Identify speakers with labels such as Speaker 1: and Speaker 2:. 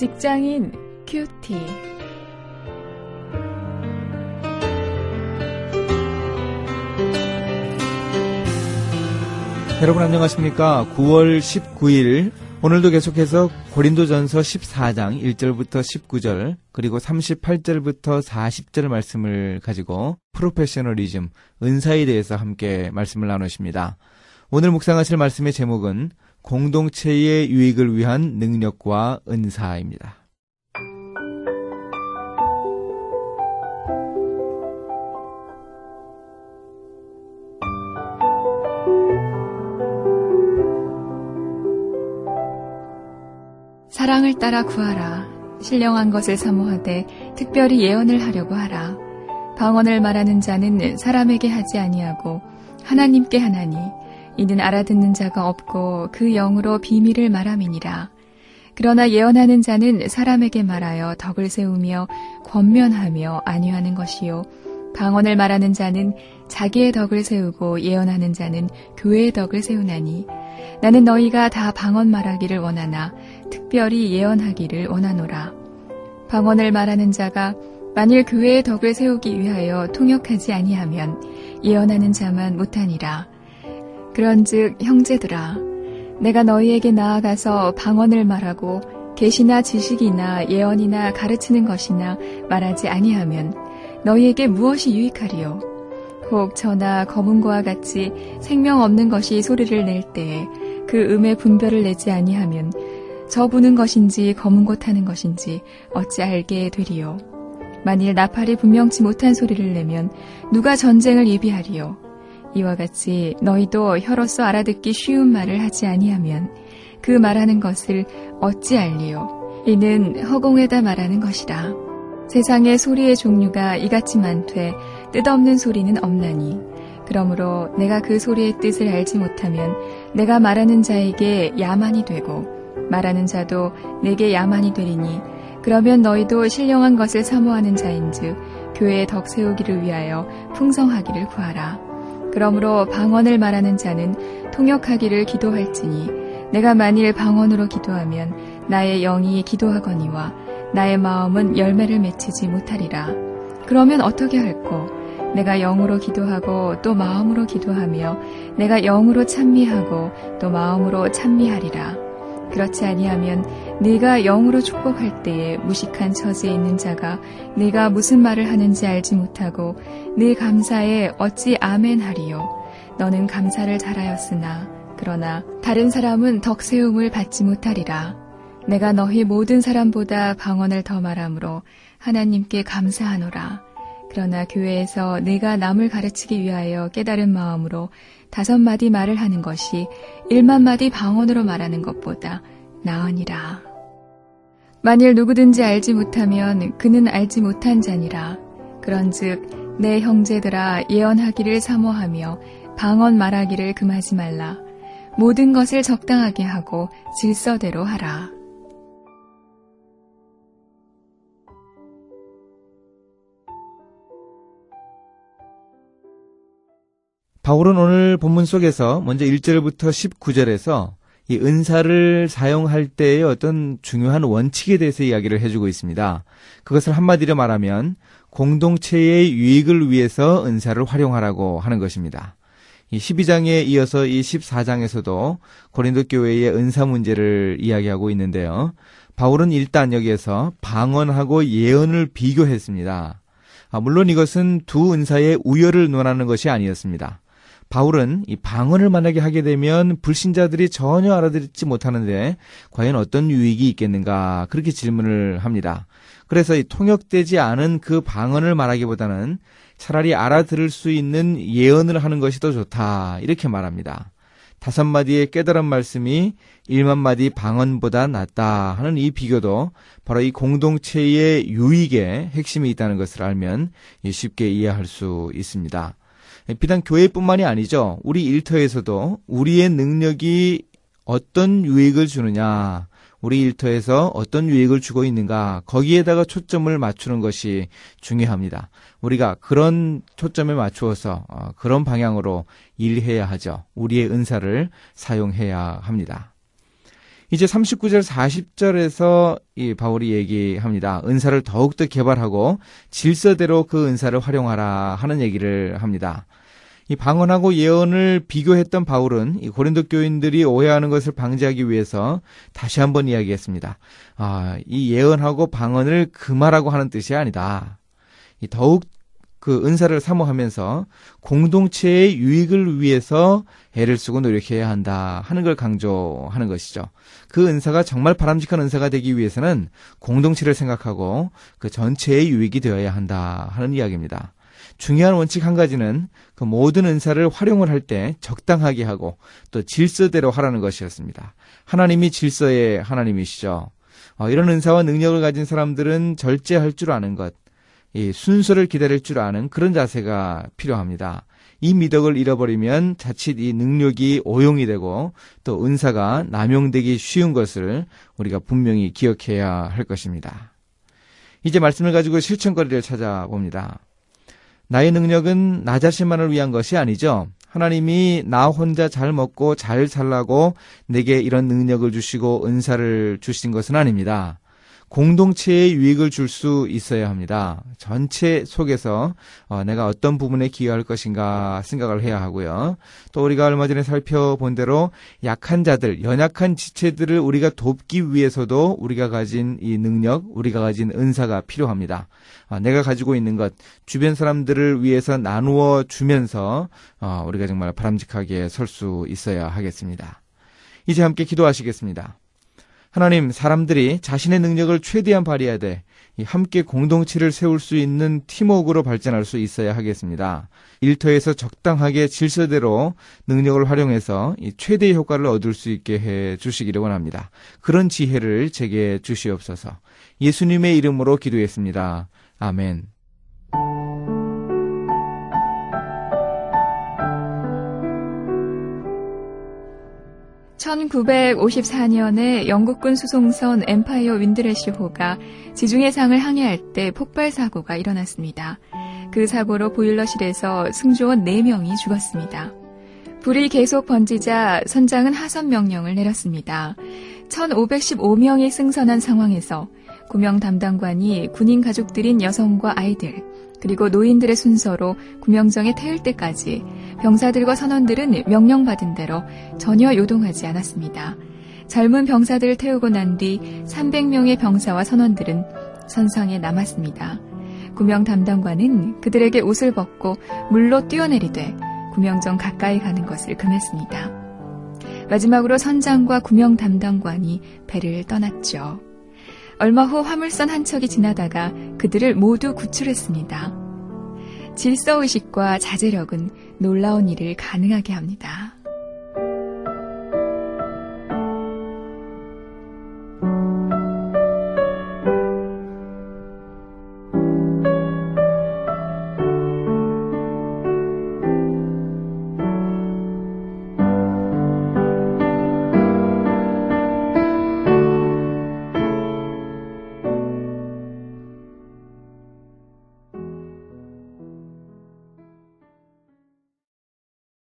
Speaker 1: 직장인 큐티.
Speaker 2: 여러분 안녕하십니까? 9월 19일 오늘도 계속해서 고린도전서 14장 1절부터 19절 그리고 38절부터 40절 말씀을 가지고 프로페셔널리즘 은사에 대해서 함께 말씀을 나누십니다. 오늘 묵상하실 말씀의 제목은 공동체의 유익을 위한 능력과 은사입니다.
Speaker 1: 사랑을 따라 구하라. 신령한 것을 사모하되 특별히 예언을 하려고 하라. 방언을 말하는 자는 사람에게 하지 아니하고 하나님께 하나니 이는 알아듣는 자가 없고 그 영으로 비밀을 말함이니라. 그러나 예언하는 자는 사람에게 말하여 덕을 세우며 권면하며 안위하는 것이요. 방언을 말하는 자는 자기의 덕을 세우고 예언하는 자는 교회의 덕을 세우나니 나는 너희가 다 방언 말하기를 원하나 특별히 예언하기를 원하노라. 방언을 말하는 자가 만일 교회의 덕을 세우기 위하여 통역하지 아니하면 예언하는 자만 못하니라. 그런즉 형제들아 내가 너희에게 나아가서 방언을 말하고 계시나 지식이나 예언이나 가르치는 것이나 말하지 아니하면 너희에게 무엇이 유익하리요? 혹 저나 검은고와 같이 생명 없는 것이 소리를 낼 때에 그 음의 분별을 내지 아니하면 저 부는 것인지 검은고 타는 것인지 어찌 알게 되리요? 만일 나팔이 분명치 못한 소리를 내면 누가 전쟁을 예비하리요? 이와 같이 너희도 혀로서 알아듣기 쉬운 말을 하지 아니하면 그 말하는 것을 어찌 알리요? 이는 허공에다 말하는 것이라. 세상의 소리의 종류가 이같이 많되 뜻없는 소리는 없나니 그러므로 내가 그 소리의 뜻을 알지 못하면 내가 말하는 자에게 야만이 되고 말하는 자도 내게 야만이 되리니 그러면 너희도 신령한 것을 사모하는 자인즉 교회의 덕 세우기를 위하여 풍성하기를 구하라. 그러므로 방언을 말하는 자는 통역하기를 기도할지니 내가 만일 방언으로 기도하면 나의 영이 기도하거니와 나의 마음은 열매를 맺히지 못하리라. 그러면 어떻게 할꼬? 내가 영으로 기도하고 또 마음으로 기도하며 내가 영으로 찬미하고 또 마음으로 찬미하리라. 그렇지 아니하면 네가 영으로 축복할 때에 무식한 처지에 있는 자가 네가 무슨 말을 하는지 알지 못하고 네 감사에 어찌 아멘 하리요. 너는 감사를 잘하였으나 그러나 다른 사람은 덕세움을 받지 못하리라. 내가 너희 모든 사람보다 방언을 더 말하므로 하나님께 감사하노라. 그러나 교회에서 내가 남을 가르치기 위하여 깨달은 마음으로 다섯 마디 말을 하는 것이 일만 마디 방언으로 말하는 것보다 나으니라. 만일 누구든지 알지 못하면 그는 알지 못한 자니라. 그런즉 내 형제들아 예언하기를 사모하며 방언 말하기를 금하지 말라. 모든 것을 적당하게 하고 질서대로 하라.
Speaker 2: 바울은 오늘 본문 속에서 먼저 1절부터 19절에서 이 은사를 사용할 때의 어떤 중요한 원칙에 대해서 이야기를 해주고 있습니다. 그것을 한마디로 말하면 공동체의 유익을 위해서 은사를 활용하라고 하는 것입니다. 이 12장에 이어서 이 14장에서도 고린도 교회의 은사 문제를 이야기하고 있는데요. 바울은 일단 여기에서 방언하고 예언을 비교했습니다. 아, 물론 이것은 두 은사의 우열을 논하는 것이 아니었습니다. 바울은 이 방언을 만약에 하게 되면 불신자들이 전혀 알아듣지 못하는데 과연 어떤 유익이 있겠는가 그렇게 질문을 합니다. 그래서 이 통역되지 않은 그 방언을 말하기보다는 차라리 알아들을 수 있는 예언을 하는 것이 더 좋다 이렇게 말합니다. 다섯 마디의 깨달은 말씀이 일만 마디 방언보다 낫다 하는 이 비교도 바로 이 공동체의 유익에 핵심이 있다는 것을 알면 쉽게 이해할 수 있습니다. 비단 교회뿐만이 아니죠. 우리 일터에서도 우리의 능력이 어떤 유익을 주느냐, 우리 일터에서 어떤 유익을 주고 있는가, 거기에다가 초점을 맞추는 것이 중요합니다. 우리가 그런 초점에 맞추어서 어, 그런 방향으로 일해야 하죠. 우리의 은사를 사용해야 합니다. 이제 39절 40절에서 이 바울이 얘기합니다. 은사를 더욱더 개발하고 질서대로 그 은사를 활용하라 하는 얘기를 합니다. 이 방언하고 예언을 비교했던 바울은 이 고린도 교인들이 오해하는 것을 방지하기 위해서 다시 한번 이야기했습니다. 아, 이 예언하고 방언을 금하라고 하는 뜻이 아니다. 이 더욱 그 은사를 사모하면서 공동체의 유익을 위해서 애를 쓰고 노력해야 한다 하는 걸 강조하는 것이죠. 그 은사가 정말 바람직한 은사가 되기 위해서는 공동체를 생각하고 그 전체의 유익이 되어야 한다 하는 이야기입니다. 중요한 원칙 한 가지는 그 모든 은사를 활용을 할 때 적당하게 하고 또 질서대로 하라는 것이었습니다. 하나님이 질서의 하나님이시죠. 어, 이런 은사와 능력을 가진 사람들은 절제할 줄 아는 것, 이 순서를 기다릴 줄 아는 그런 자세가 필요합니다. 이 미덕을 잃어버리면 자칫 이 능력이 오용이 되고 또 은사가 남용되기 쉬운 것을 우리가 분명히 기억해야 할 것입니다. 이제 말씀을 가지고 실천거리를 찾아봅니다. 나의 능력은 나 자신만을 위한 것이 아니죠. 하나님이 나 혼자 잘 먹고 잘 살라고 내게 이런 능력을 주시고 은사를 주신 것은 아닙니다. 공동체에 유익을 줄 수 있어야 합니다. 전체 속에서 어, 내가 어떤 부분에 기여할 것인가 생각을 해야 하고요. 또 우리가 얼마 전에 살펴본 대로 약한 자들, 연약한 지체들을 우리가 돕기 위해서도 우리가 가진 이 능력, 우리가 가진 은사가 필요합니다. 어, 내가 가지고 있는 것, 주변 사람들을 위해서 나누어 주면서 어, 우리가 정말 바람직하게 설 수 있어야 하겠습니다. 이제 함께 기도하시겠습니다. 하나님, 사람들이 자신의 능력을 최대한 발휘해야 돼. 함께 공동체를 세울 수 있는 팀워크로 발전할 수 있어야 하겠습니다. 일터에서 적당하게 질서대로 능력을 활용해서 최대의 효과를 얻을 수 있게 해 주시기를 원합니다. 그런 지혜를 제게 주시옵소서. 예수님의 이름으로 기도했습니다. 아멘.
Speaker 1: 1954년에 영국군 수송선 엠파이어 윈드래시호가 지중해 상을 항해할 때 폭발 사고가 일어났습니다. 그 사고로 보일러실에서 승조원 4명이 죽었습니다. 불이 계속 번지자 선장은 하선 명령을 내렸습니다. 1515명이 승선한 상황에서 구명 담당관이 군인 가족들인 여성과 아이들, 그리고 노인들의 순서로 구명정에 태울 때까지 병사들과 선원들은 명령받은 대로 전혀 요동하지 않았습니다. 젊은 병사들을 태우고 난 뒤 300명의 병사와 선원들은 선상에 남았습니다. 구명 담당관은 그들에게 옷을 벗고 물로 뛰어내리되 구명정 가까이 가는 것을 금했습니다. 마지막으로 선장과 구명 담당관이 배를 떠났죠. 얼마 후 화물선 한 척이 지나다가 그들을 모두 구출했습니다. 질서의식과 자제력은 놀라운 일을 가능하게 합니다.